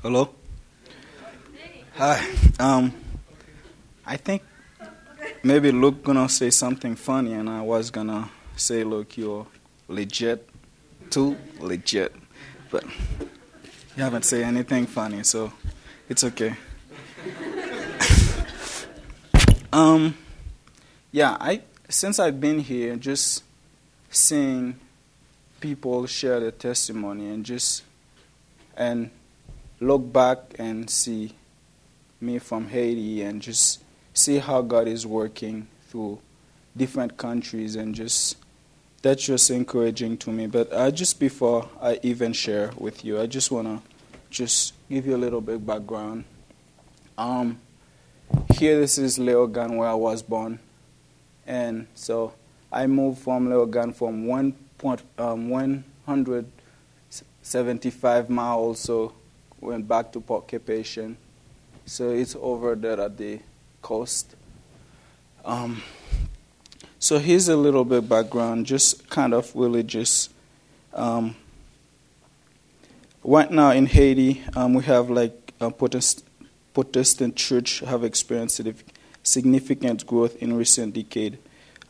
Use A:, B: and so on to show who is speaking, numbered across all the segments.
A: Hello. Hi. Um, I think maybe Luke gonna say something funny, and I was gonna say, "Look, you're legit, too legit," but you haven't said anything funny, so it's okay. um, yeah, I since I've been here, just seeing people share their testimony and just and look back and see me from Haiti and just see how God is working through different countries and just that's just encouraging to me. But just before I even share with you, I just want to just give you a little bit background. Um, here, this is Léogâne, where I was born, and so I moved from Léogâne from one point um, 175 miles, so went back to Port Capation. So it's over there at the coast. Um, so here's a little bit background, just kind of just. Um, right now in Haiti, um, we have like a Protestant, Protestant church have experienced significant growth in recent decade.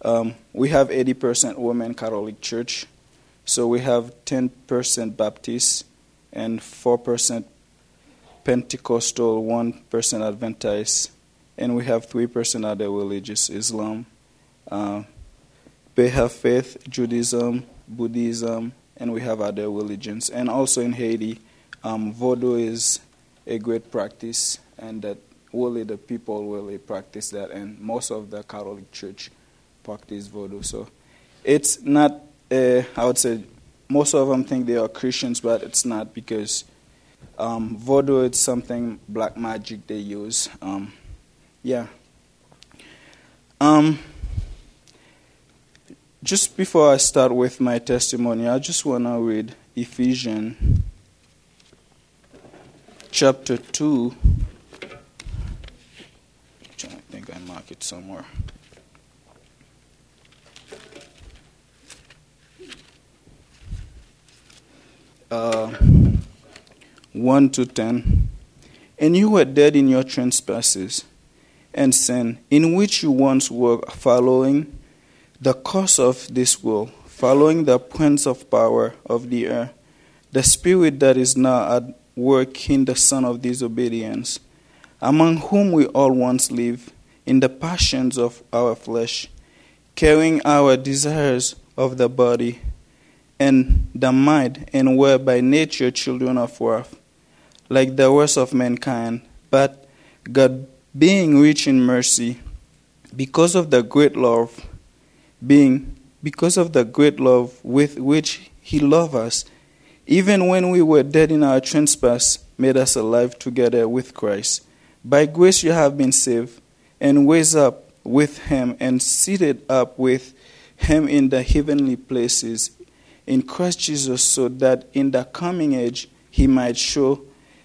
A: Um, we have 80% Roman Catholic church, so we have 10% Baptist and 4% Pentecostal, 1% person Adventist, and we have 3% other religious Islam. Uh, they have faith, Judaism, Buddhism, and we have other religions. And also in Haiti, um, Vodou is a great practice, and that only the people really practice that, and most of the Catholic Church practice Vodou. So it's not, I would say, most of them think they are Christians, but it's not because um, Vodou is something black magic they use. Um, yeah. Um, just before I start with my testimony, I just want to read Ephesians chapter 2. I think I mark it somewhere. Uh, 1 to 10. And you were dead in your trespasses and sin, in which you once were following the course of this world, following the prince of power of the air, the spirit that is now at work in the son of disobedience, among whom we all once lived in the passions of our flesh, carrying our desires of the body and the mind, and were by nature children of wrath, like the rest of mankind. But God, being rich in mercy, because of the great love, being because of the great love with which He loved us, even when we were dead in our trespass, made us alive together with Christ. By grace you have been saved, and raised up with Him, and seated up with Him in the heavenly places in Christ Jesus, so that in the coming age He might show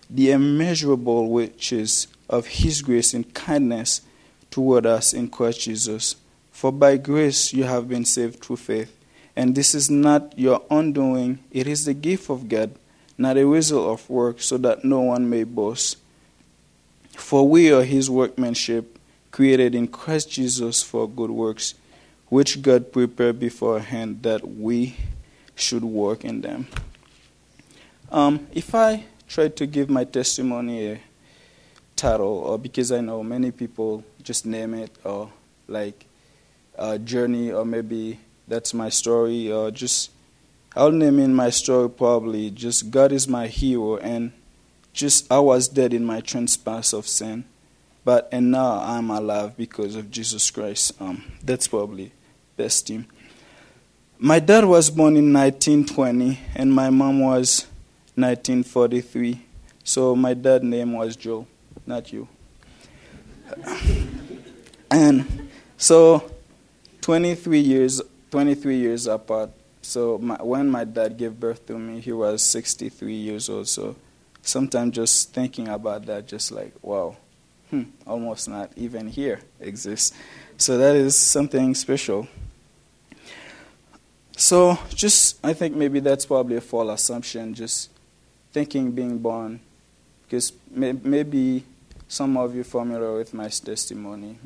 A: the immeasurable riches of His grace and kindness toward us in Christ Jesus. For by grace you have been saved through faith. And this is not your own doing, it is the gift of God, not a result of work, so that no one may boast. For we are his workmanship, created in Christ Jesus for good works, which God prepared beforehand that we should work in them. Um, if I try to give my testimony a title, or because I know many people just name it, or like a journey, or maybe that's my story, or just I'll name in my story probably just God is my hero, and just I was dead in my trespass of sin, but and now I'm alive because of Jesus Christ. Um, that's probably best team. My dad was born in 1920, and my mom was 1943. So my dad's name was Joe, not you. And so 23 years 23 years apart. So my, when my dad gave birth to me, he was 63 years old. So sometimes just thinking about that, just like, wow, hmm, almost not even here exists. So that is something special. So just, I think maybe that's probably a false assumption, just thinking being born, because may, maybe some of you familiar with my testimony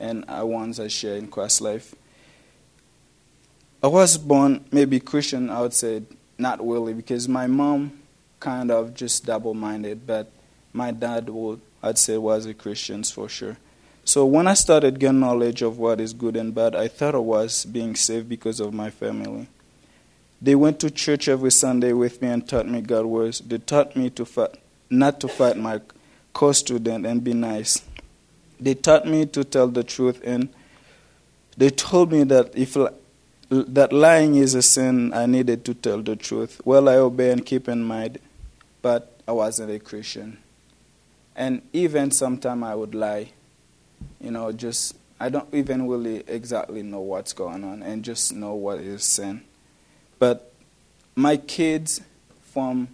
A: and I once I share in Christ life. I was born maybe Christian, I would say not really, because my mom kind of just double minded, but my dad would I'd say was a Christian for sure. So when I started getting knowledge of what is good and bad, I thought I was being saved because of my family. They went to church every Sunday with me and taught me God's words. They taught me to fight, not to fight my co-student and be nice. They taught me to tell the truth and they told me that if that lying is a sin, I needed to tell the truth. Well, I obey and keep in mind, but I wasn't a Christian. And even sometimes I would lie, you know, just, I don't even really exactly know what's going on and just know what is sin. But my kids from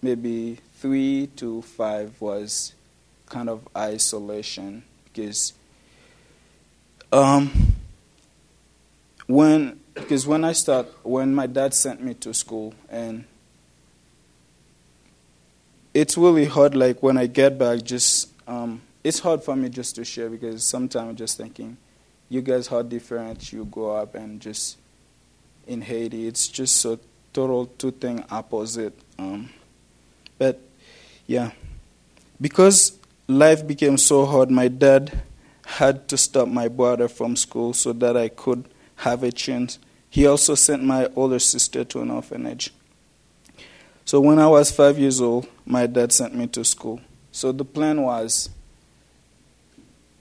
A: maybe three to five was kind of isolation because um, when because when I start when my dad sent me to school and it's really hard like when I get back just um, it's hard for me just to share because sometimes I'm just thinking you guys are different you grow up and just in Haiti it's just a total two thing opposite um, but yeah because life became so hard my dad had to stop my brother from school so that I could have a chance. He also sent my older sister to an orphanage. So when I was five years old, my dad sent me to school. So the plan was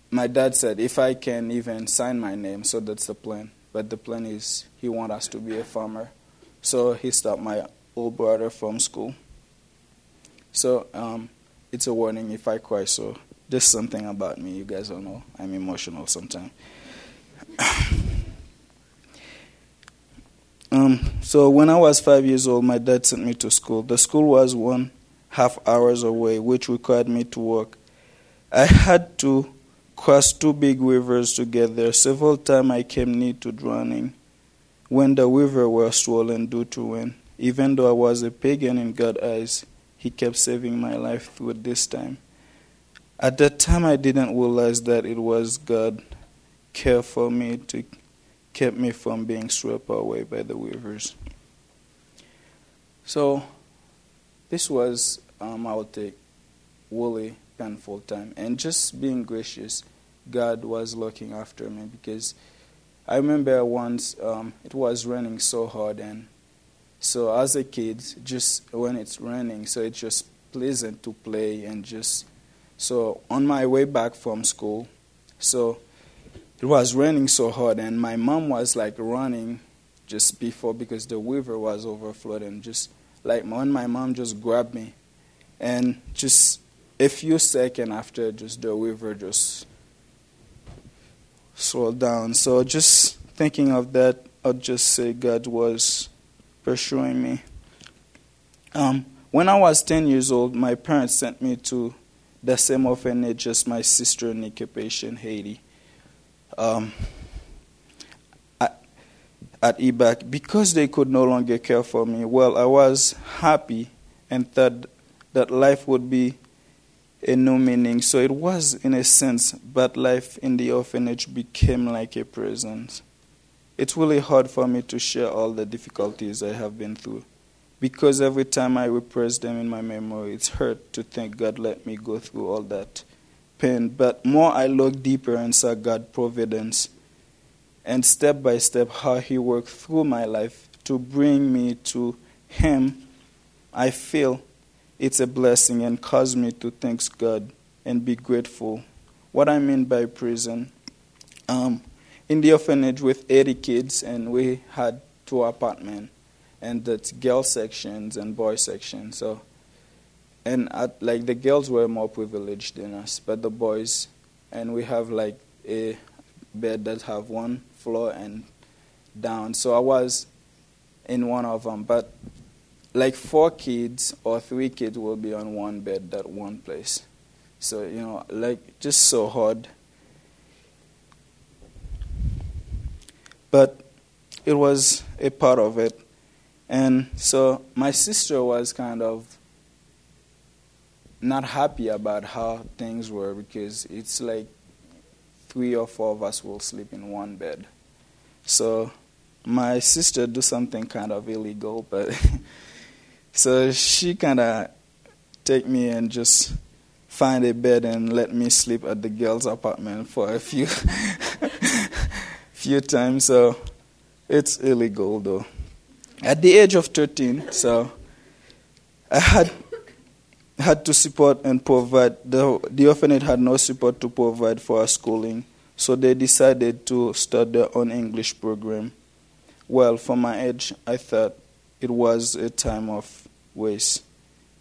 A: my dad said if I can even sign my name, so that's the plan. But the plan is he wants us to be a farmer. So he stopped my old brother from school. So um, it's a warning if I cry. So there's something about me you guys don't know. I'm emotional sometimes. Um, so when I was five years old, my dad sent me to school. The school was one half hours away, which required me to walk. I had to cross two big rivers together. Several times I came near to drowning when the river was swollen due to rain. Even though I was a pagan in God's eyes, He kept saving my life through this time. At that time, I didn't realize that it was God care for me to kept me from being swept away by the rivers. So, this was, um, would take, really painful time. And just being gracious, God was looking after me because I remember once um, it was raining so hard, and so as a kid, just when it's raining, so it's just pleasant to play and just. So on my way back from school, so it was raining so hard, and my mom was like running just before because the river was overflowed, and just like when my mom just grabbed me, and just a few seconds after, just the river just slowed down. So just thinking of that, I'd just say God was pursuing me. Um, when I was 10 years old, my parents sent me to the same orphanage as my sister in Haiti um, at, at because they could no longer care for me. Well, I was happy and thought that life would be a new meaning. So it was, in a sense, but life in the orphanage became like a prison. It's really hard for me to share all the difficulties I have been through because every time I repress them in my memory, it's hurt to think God let me go through all that pain, but more I look deeper and saw God's providence and step by step how He worked through my life to bring me to Him. I feel it's a blessing and cause me to thank God and be grateful. What I mean by prison, um, in the orphanage with 80 kids, and we had two apartments, and that's girl sections and boy sections. So and at, like the girls were more privileged than us, but the boys, and we have like a bed that have one floor and down. So I was in one of them, but like four kids or three kids will be on one bed that one place. So you know, like just so hard. But it was a part of it, and so my sister was kind of not happy about how things were because it's like three or four of us will sleep in one bed. So my sister do something kind of illegal, but so she kind of take me and just find a bed and let me sleep at the girls' apartment for a few few times. So it's illegal though. At the age of 13, so I had had to support and provide. The, the orphanage had no support to provide for our schooling, so they decided to start their own English program. Well, for my age, I thought it was a time of waste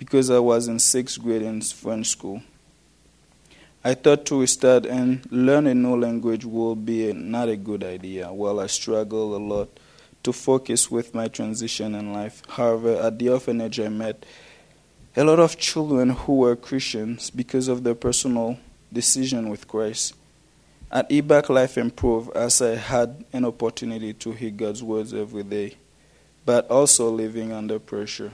A: because I was in sixth grade in French school. I thought to restart and learn a new language would be not a good idea. Well, I struggled a lot to focus with my transition in life. However, at the orphanage, I met a lot of children who were Christians because of their personal decision with Christ. At EBAC, life improved as I had an opportunity to hear God's words every day, but also living under pressure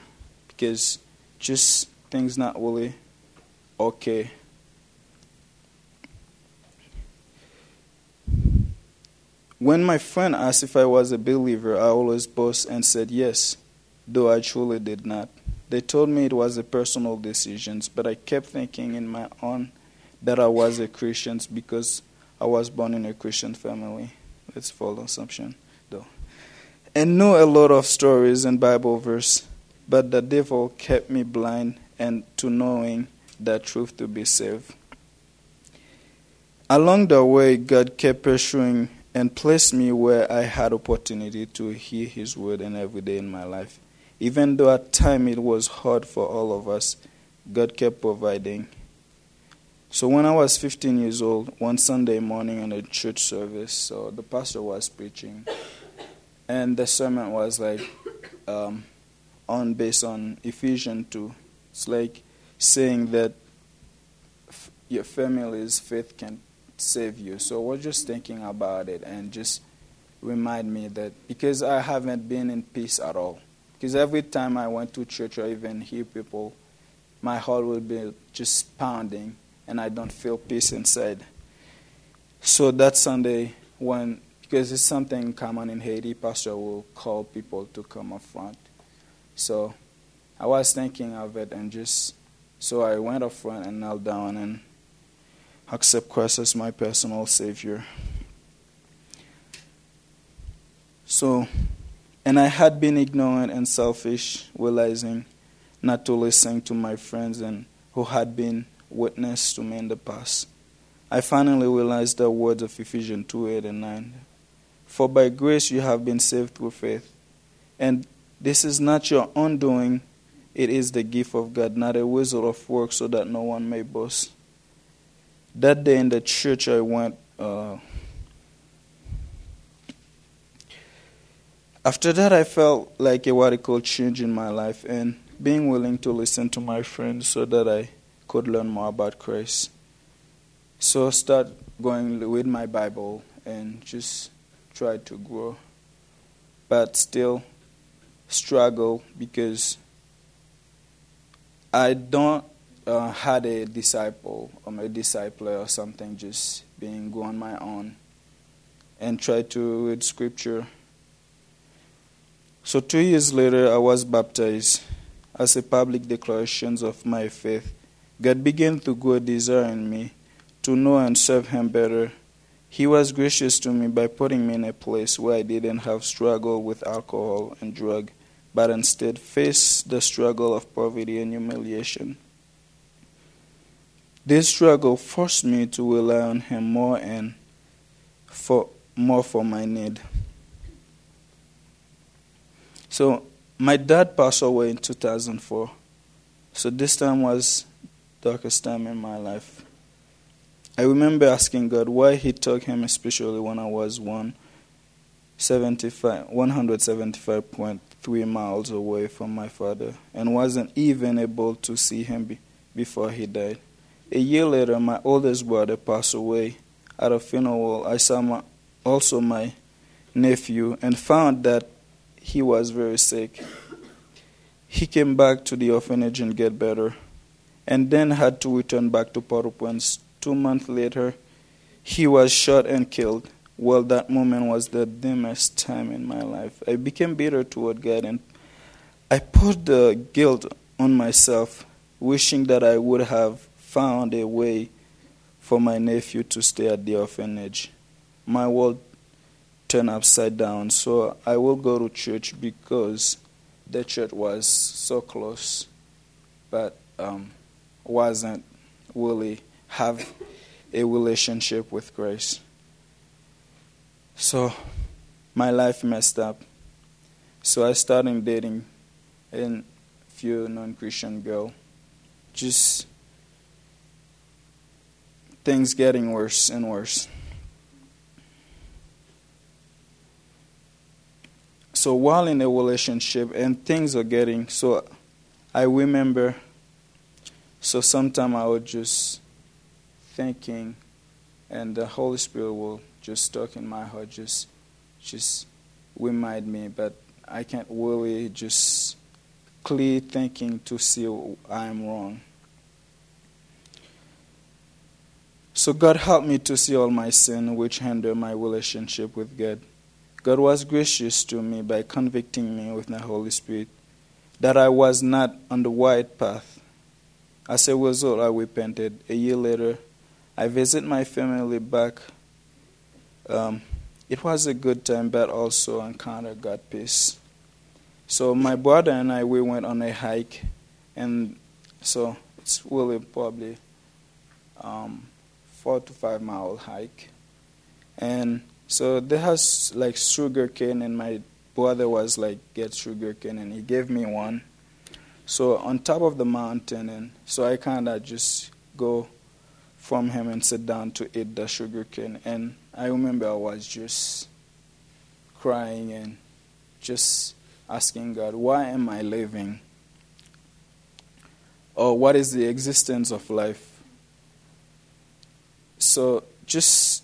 A: because just things not really okay. When my friend asked if I was a believer, I always boasted and said yes, though I truly did not. They told me it was a personal decision, but I kept thinking in my own that I was a Christian because I was born in a Christian family. Let's follow assumption, though. And know a lot of stories and Bible verse, but the devil kept me blind and to knowing the truth to be saved. Along the way, God kept pursuing and placed me where I had opportunity to hear His word and every day in my life. Even though at times it was hard for all of us, God kept providing. So when I was 15 years old, one Sunday morning in a church service, so the pastor was preaching, and the sermon was like um, on based on Ephesians 2. It's like saying that f- your family's faith can save you. So we're just thinking about it and just remind me that because I haven't been in peace at all. Because every time I went to church or even hear people, my heart will be just pounding and I don't feel peace inside. So that Sunday, when because it's something common in Haiti, pastor will call people to come up front. So I was thinking of it and just so I went up front and knelt down and accept Christ as my personal savior. So and I had been ignorant and selfish, realizing not to listen to my friends and who had been witness to me in the past. I finally realized the words of Ephesians 2 8 and 9. For by grace you have been saved through faith. And this is not your undoing, it is the gift of God, not a result of work, so that no one may boast. That day in the church, I went. Uh, After that, I felt like a radical change in my life and being willing to listen to my friends so that I could learn more about Christ. So I start going with my Bible and just try to grow, but still struggle because I don't uh, had a disciple or a discipler or something, just being go on my own and try to read scripture so, two years later, I was baptized as a public declaration of my faith. God began to grow a desire in me to know and serve Him better. He was gracious to me by putting me in a place where I didn't have struggle with alcohol and drug, but instead faced the struggle of poverty and humiliation. This struggle forced me to rely on Him more and for more for my need. So my dad passed away in 2004. So this time was darkest time in my life. I remember asking God why He took him, especially when I was 175.3 miles away from my father and wasn't even able to see him be, before he died. A year later, my oldest brother passed away. At a funeral, I saw my, also my nephew and found that he was very sick. He came back to the orphanage and get better. and then had to return back to Port-au-Prince. Two months later, he was shot and killed. Well, that moment was the dimmest time in my life. I became bitter toward God and I put the guilt on myself, wishing that I would have found a way for my nephew to stay at the orphanage. My world turned upside down, so I will go to church because the church was so close, but um, wasn't really have a relationship with Christ. So my life messed up. So I started dating a few non-Christian girl. Just things getting worse and worse. So while in a relationship and things are getting so I remember so sometime I would just thinking and the Holy Spirit will just stuck in my heart just just remind me but I can't really just clear thinking to see I'm wrong. So God helped me to see all my sin which hinder my relationship with God. God was gracious to me by convicting me with the Holy Spirit that I was not on the right path. As a result, I repented. A year later, I visited my family back. Um, it was a good time, but also encountered God peace. So my brother and I, we went on a hike, and so it's really probably um, four to five mile hike, and so they has like sugar cane, and my brother was like, get sugar cane, and he gave me one. So on top of the mountain, and so I kind of just go from him and sit down to eat the sugar cane. And I remember I was just crying and just asking God, why am I living? Or what is the existence of life? So just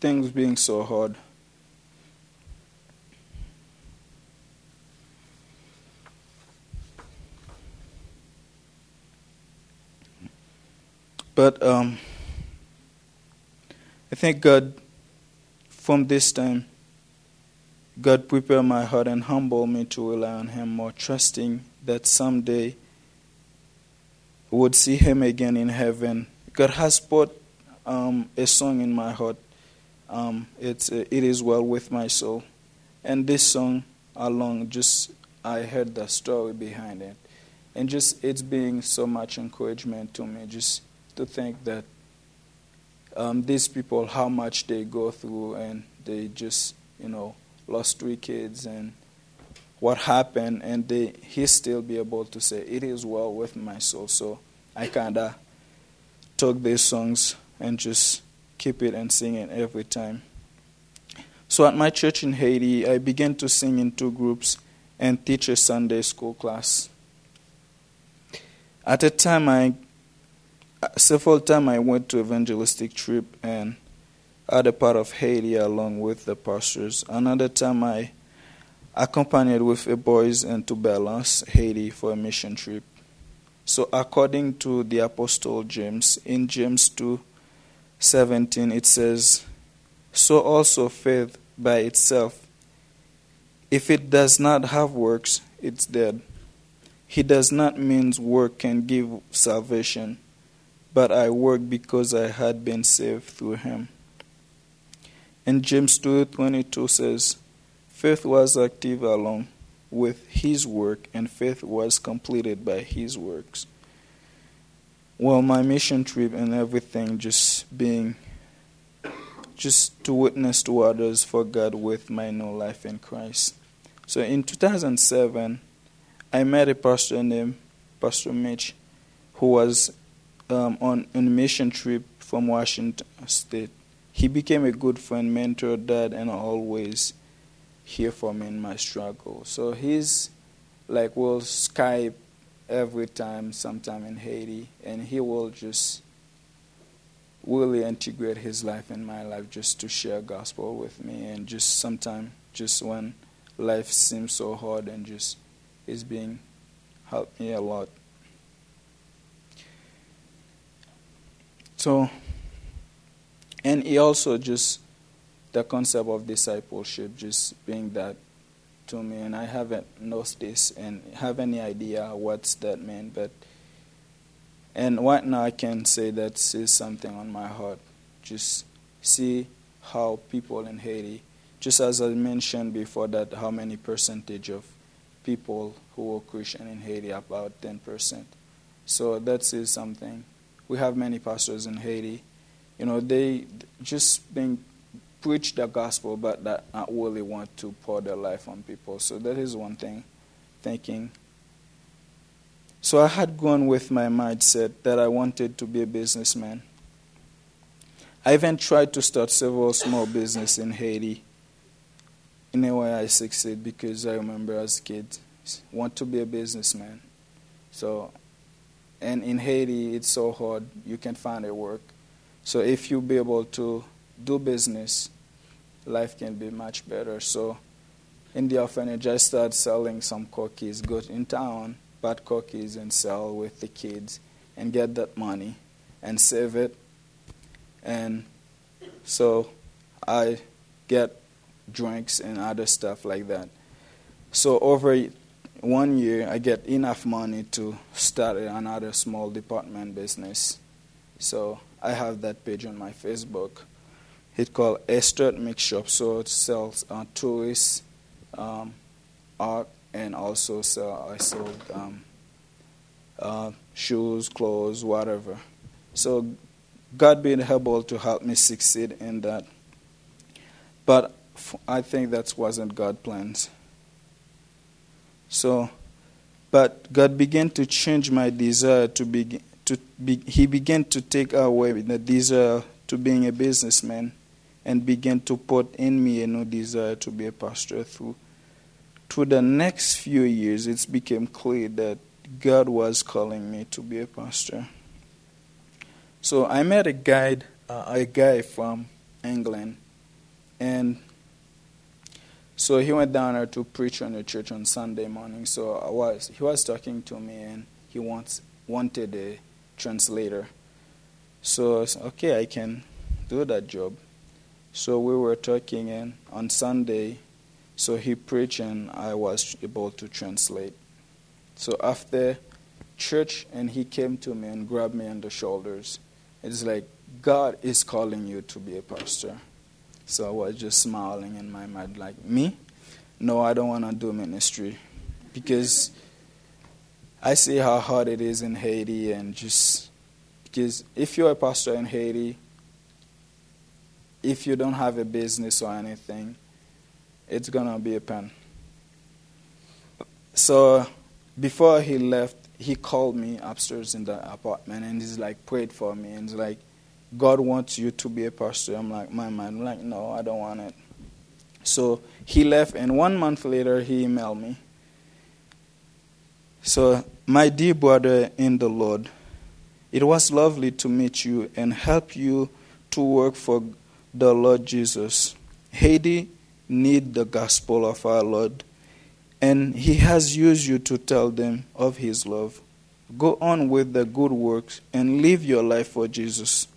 A: things being so hard. But um, I think God, from this time, God prepared my heart and humbled me to rely on Him more, trusting that someday would see Him again in heaven. God has put um, a song in my heart. Um, it's uh, it is well with my soul, and this song along just I heard the story behind it, and just it's being so much encouragement to me just to think that um, these people how much they go through and they just you know lost three kids and what happened and they he still be able to say it is well with my soul so i kind of took these songs and just keep it and sing it every time. So at my church in Haiti, I began to sing in two groups and teach a Sunday school class. At a time, I Uh, several times I went to evangelistic trip and other part of Haiti along with the pastors. Another time I accompanied with a boys into Balance, Haiti for a mission trip. So according to the apostle James in James 2 17, it says, So also faith by itself, if it does not have works, it's dead. He does not mean work can give salvation, but I work because I had been saved through him. And James 2:22 says, faith was active along with his work and faith was completed by his works. Well, my mission trip and everything just being just to witness to others for God with my new life in Christ. So in 2007, I met a pastor named Pastor Mitch who was um, on a mission trip from Washington State. He became a good friend, mentor, dad, and always here for me in my struggle. So he's like, we'll Skype every time, sometime in Haiti, and he will just really integrate his life in my life just to share gospel with me and just sometime just when life seems so hard and just is being helped me a lot So, and he also just the concept of discipleship just being that to me, and I haven't noticed this and have any idea what's that mean, but and right now I can say that says something on my heart. Just see how people in Haiti, just as I mentioned before, that how many percentage of people who are Christian in Haiti, about 10%. So that says something. We have many pastors in Haiti. You know, they just being preach the gospel, but that not really want to pour their life on people. So that is one thing. Thinking. So I had gone with my mindset that I wanted to be a businessman. I even tried to start several small business in Haiti. In a way, I succeeded because I remember as a kid want to be a businessman. So, and in Haiti, it's so hard you can't find a work. So if you be able to do business, life can be much better. So in the orphanage, I started selling some cookies, go in town, buy cookies and sell with the kids and get that money and save it. And so I get drinks and other stuff like that. So over one year, I get enough money to start another small department business. So I have that page on my Facebook. It's called Esther Mix Shop. So it sells uh, toys, um, art, and also sell, I sold um, uh, shoes, clothes, whatever. So God being able to help me succeed in that. But I think that wasn't God's plans. So, but God began to change my desire to be, to be, He began to take away the desire to being a businessman and began to put in me a new desire to be a pastor through. To the next few years, it became clear that God was calling me to be a pastor. So I met a guide, uh, a guy from England, and so he went down there to preach on the church on Sunday morning. So I was he was talking to me and he wants wanted a translator. So said, okay, I can do that job. So we were talking and on Sunday, so he preached and I was able to translate. So after church and he came to me and grabbed me on the shoulders. It's like God is calling you to be a pastor. So I was just smiling in my mind, like, me? No, I don't want to do ministry. Because I see how hard it is in Haiti, and just because if you're a pastor in Haiti, if you don't have a business or anything, it's going to be a pain. So before he left, he called me upstairs in the apartment and he's like prayed for me and he's like God wants you to be a pastor. I'm like, my mind, I'm like, no, I don't want it. So he left, and one month later, he emailed me. So, my dear brother in the Lord, it was lovely to meet you and help you to work for the Lord Jesus. Haiti need the gospel of our Lord, and He has used you to tell them of His love. Go on with the good works and live your life for Jesus.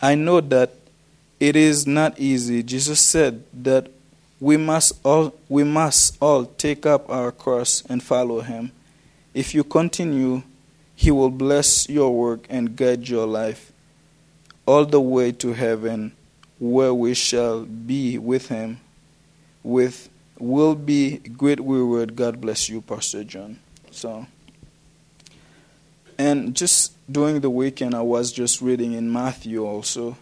A: I know that it is not easy. Jesus said that we must all we must all take up our cross and follow him. If you continue, he will bless your work and guide your life all the way to heaven where we shall be with him with will be great reward. God bless you, Pastor John. So and just during the weekend, I was just reading in Matthew also,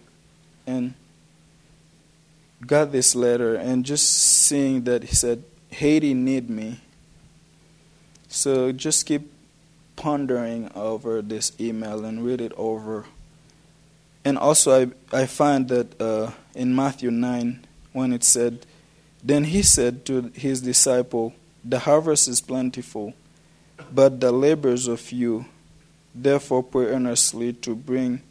A: and got this letter, and just seeing that he said, Haiti need me. So just keep pondering over this email and read it over. And also, I, I find that uh, in Matthew 9, when it said, Then he said to his disciple, The harvest is plentiful, but the labors of you Therefore, pray earnestly to bring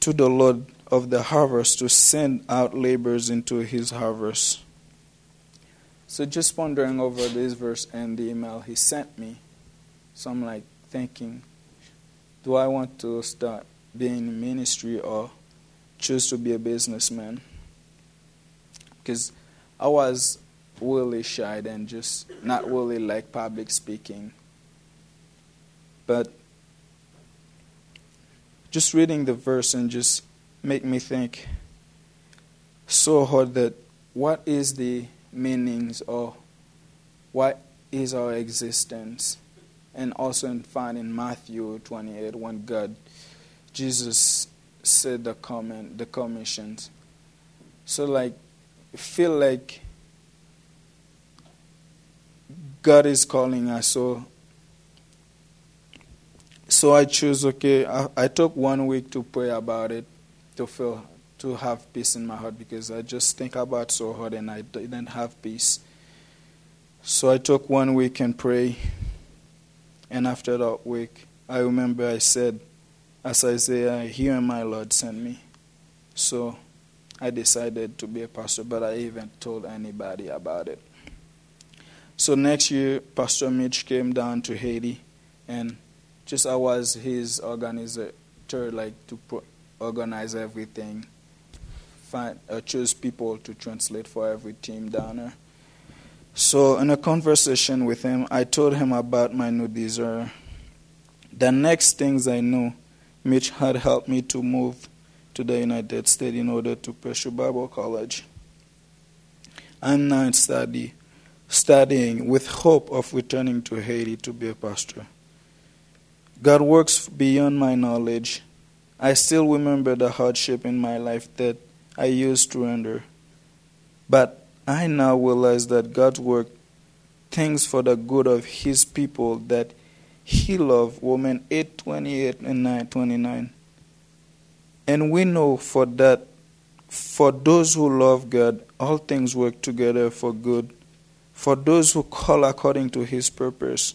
A: to the Lord of the harvest to send out laborers into his harvest. So, just pondering over this verse and the email he sent me, so I'm like thinking, do I want to start being in ministry or choose to be a businessman. Because I was really shy and just not really like public speaking. But just reading the verse and just make me think so hard that what is the meanings or what is our existence? And also in find in Matthew 28 when God, Jesus said the comment, the commissions. So like, feel like God is calling us. So, so I choose. Okay, I, I took one week to pray about it, to feel to have peace in my heart because I just think about so hard and I didn't have peace. So I took one week and pray. And after that week, I remember I said, as Isaiah, here my Lord sent me. So I decided to be a pastor, but I even told anybody about it. So next year, Pastor Mitch came down to Haiti, and just I was his organizer, like to organize everything, find uh, choose people to translate for every team down there. So in a conversation with him, I told him about my new desire. The next things I knew, Mitch had helped me to move to the United States in order to pursue Bible college. I'm now study studying with hope of returning to Haiti to be a pastor. God works beyond my knowledge. I still remember the hardship in my life that I used to endure. But I now realize that God worked things for the good of his people that he loved. Romans 828 and 929. And we know for that for those who love God, all things work together for good for those who call according to his purpose.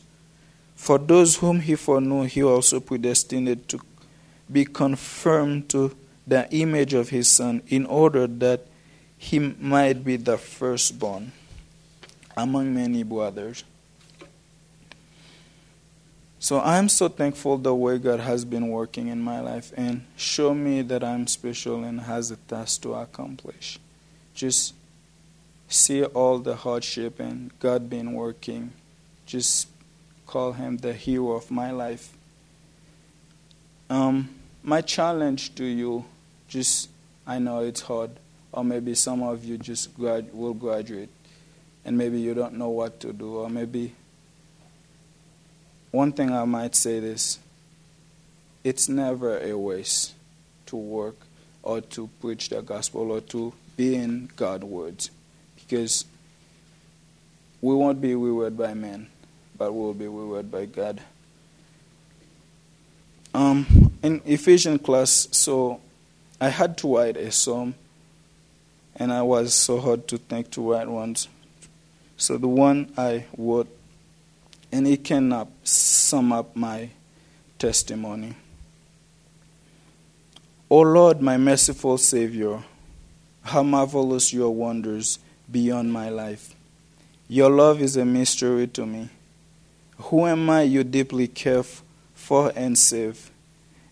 A: For those whom he foreknew, he also predestined to be conformed to the image of his Son, in order that he might be the firstborn among many brothers. So I'm so thankful the way God has been working in my life and show me that I'm special and has a task to accomplish. Just see all the hardship and God been working. Just call him the hero of my life. Um, my challenge to you, just I know it's hard, or maybe some of you just grad, will graduate, and maybe you don't know what to do, or maybe one thing I might say is, it's never a waste to work or to preach the gospel or to be in God's words because we won't be rewarded by men, but we'll be rewarded by God. Um, in Ephesian class, so I had to write a psalm, and I was so hard to think to write ones. So the one I wrote, and it can sum up my testimony. O Lord, my merciful Savior, how marvelous your wonders beyond my life. Your love is a mystery to me. Who am I you deeply care for and save?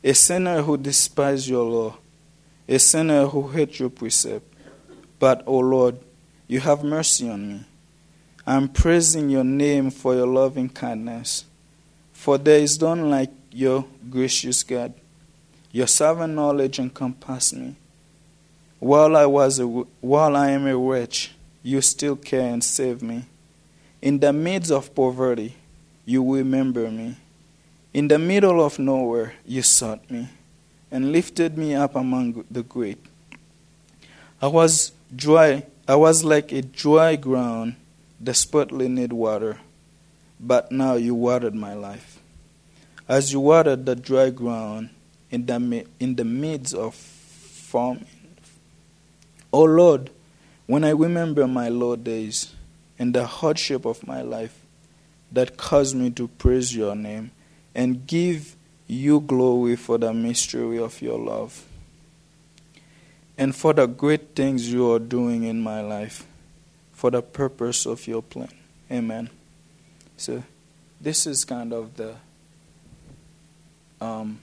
A: A sinner who despises your law, a sinner who hates your precept. But, O Lord, you have mercy on me. I'm praising your name for your loving kindness. For there is none like your gracious God. Your sovereign knowledge encompassed me. While I was a, while I am a wretch, you still care and save me. In the midst of poverty, you remember me. In the middle of nowhere, you sought me and lifted me up among the great. I was dry, I was like a dry ground, desperately need water, but now you watered my life. As you watered the dry ground in the, in the midst of famine. O Lord, when I remember my low days and the hardship of my life that caused me to praise your name and give you glory for the mystery of your love and for the great things you are doing in my life for the purpose of your plan. Amen. So, this is kind of the um,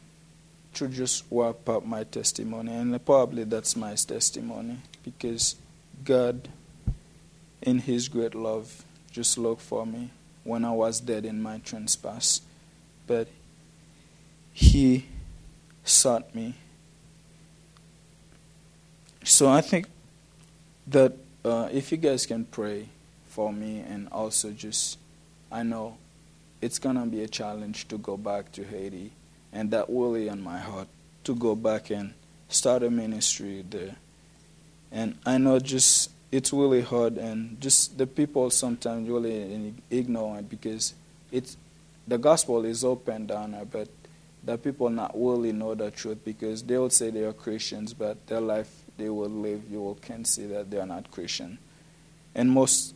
A: to just wrap up my testimony, and probably that's my testimony because God, in His great love, just looked for me when I was dead in my trespass. But He sought me. So I think that uh, if you guys can pray for me and also just, I know it's going to be a challenge to go back to Haiti, and that really on my heart to go back and start a ministry there. And I know just it's really hard, and just the people sometimes really ignore it because it's the gospel is open down there, but the people not really know the truth because they will say they are Christians, but their life they will live, you will can see that they are not Christian. And most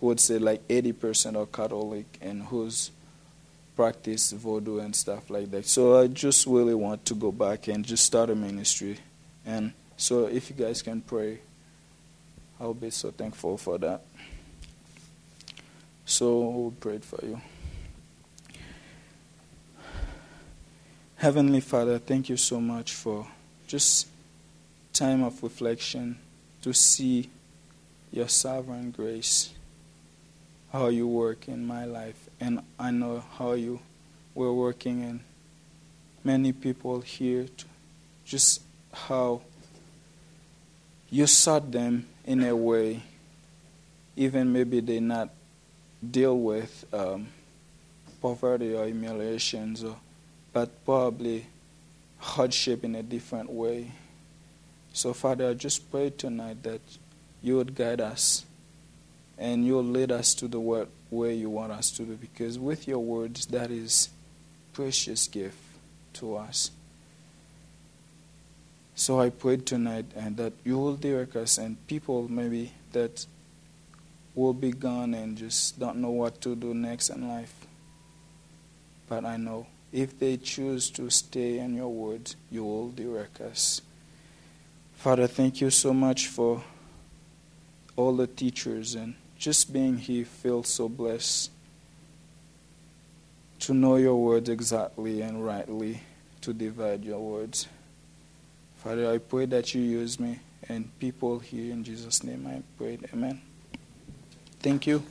A: would say like 80% are Catholic and who's practice voodoo and stuff like that. So I just really want to go back and just start a ministry. And so if you guys can pray, I'll be so thankful for that. So we'll pray for you. Heavenly Father, thank you so much for just time of reflection to see your sovereign grace, how you work in my life, and I know how you were working in many people here, just how you sought them in a way, even maybe they not deal with um, poverty or humiliations, or, but probably hardship in a different way. So, Father, I just pray tonight that you would guide us and you'll lead us to the word where you want us to be, because with your words, that is precious gift to us. So I prayed tonight and that you will direct us and people maybe that will be gone and just don't know what to do next in life. But I know if they choose to stay in your word, you will direct us. Father, thank you so much for all the teachers and just being here feels so blessed to know your word exactly and rightly to divide your words. Father, I pray that you use me and people here in Jesus' name I pray. Amen. Thank you.